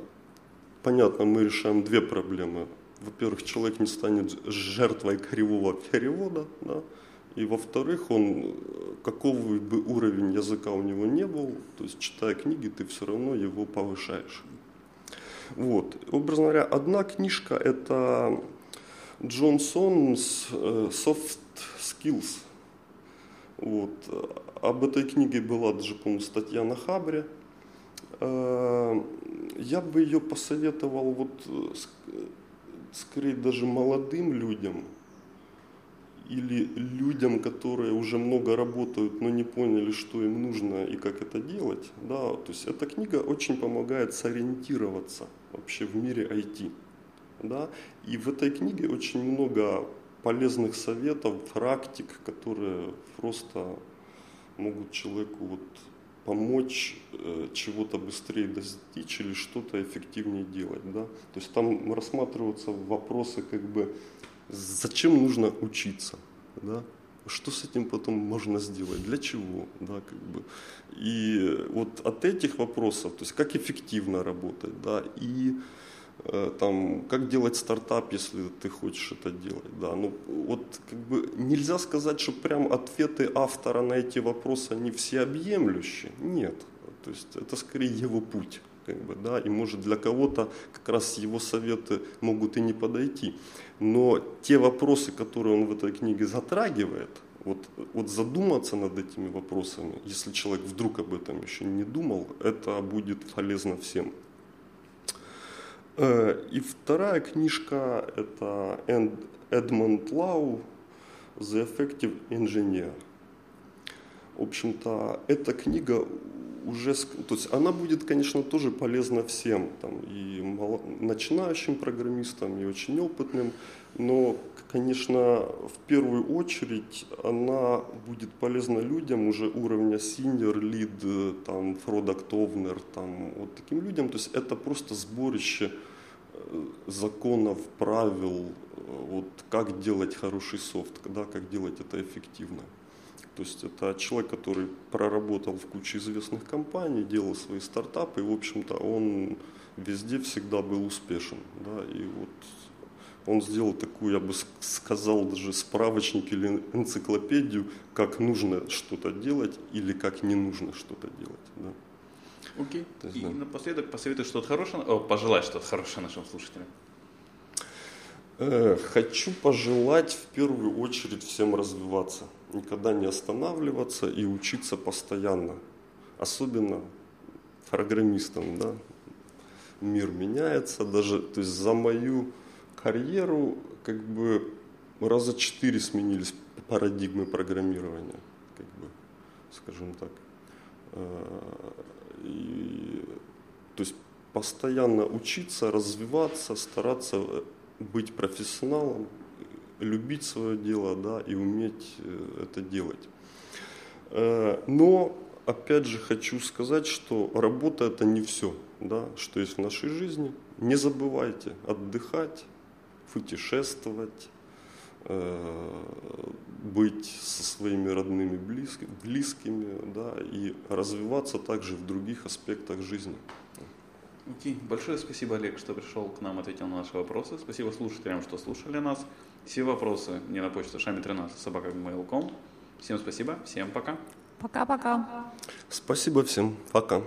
Понятно, мы решаем две проблемы. Во-первых, человек не станет жертвой кривого перевода, да? и во-вторых, он, какого бы уровень языка у него не был, то есть читая книги, ты все равно его повышаешь. Вот. Образно говоря, одна книжка – это Джонсон's э, Soft Skills. Вот. Об этой книге была даже, по-моему, статья на Хабре. Э, Я бы ее посоветовал вот ск- скорее даже молодым людям или людям, которые уже много работают, но не поняли, что им нужно и как это делать. Да, то есть эта книга очень помогает сориентироваться вообще в мире IT. Да? И в этой книге очень много полезных советов, практик, которые просто могут человеку вот помочь э, чего-то быстрее достичь или что-то эффективнее делать. Да? То есть там рассматриваются вопросы, как бы, зачем нужно учиться, да? что с этим потом можно сделать, для чего, да, как бы. И вот от этих вопросов, то есть как эффективно работать, да, и там, как делать стартап, если ты хочешь это делать, да, ну, вот как бы нельзя сказать, что прям ответы автора на эти вопросы, они всеобъемлющие, нет, то есть это скорее его путь, как бы, да, и может для кого-то как раз его советы могут и не подойти, но те вопросы, которые он в этой книге затрагивает, вот, вот задуматься над этими вопросами, если человек вдруг об этом еще не думал, это будет полезно всем. Э, И вторая книжка – это Эдмонд Лау «The Effective Engineer». В общем-то, эта книга уже, то есть она будет, конечно, тоже полезна всем, там, и начинающим программистам, и очень опытным, но, конечно, в первую очередь она будет полезна людям уже уровня senior, lead, э, там, product owner, там, вот таким людям, то есть это просто сборище законов, правил, вот как делать хороший софт, да, как делать это эффективно. То есть это человек, который проработал в куче известных компаний, делал свои стартапы, и, в общем-то, он везде всегда был успешен. Да, и вот он сделал такую, я бы сказал, даже справочник или энциклопедию, как нужно что-то делать или как не нужно что-то делать. Да. Окей. Есть, И да. напоследок посоветуй что-то хорошее, о, пожелай что-то хорошее нашим слушателям. Э, Хочу пожелать в первую очередь всем развиваться, никогда не останавливаться и учиться постоянно, особенно программистам, да. Мир меняется, даже, то есть за мою карьеру как бы раза четыре сменились парадигмы программирования, как бы, скажем так. Э, И, то есть постоянно учиться, развиваться, стараться э, быть профессионалом, любить свое дело, да, и уметь э, это делать. Э, Но, опять же, хочу сказать, что работа это не все, да, что есть в нашей жизни. Не забывайте отдыхать, путешествовать, э, быть со своими родными близкими, близкими да, и развиваться также в других аспектах жизни. Окей. Большое спасибо, Олег, что пришел к нам, ответил на наши вопросы. Спасибо слушателям, что слушали нас. Все вопросы мне на почту шами13 собака Всем спасибо, всем пока. Пока-пока. Спасибо всем. Пока.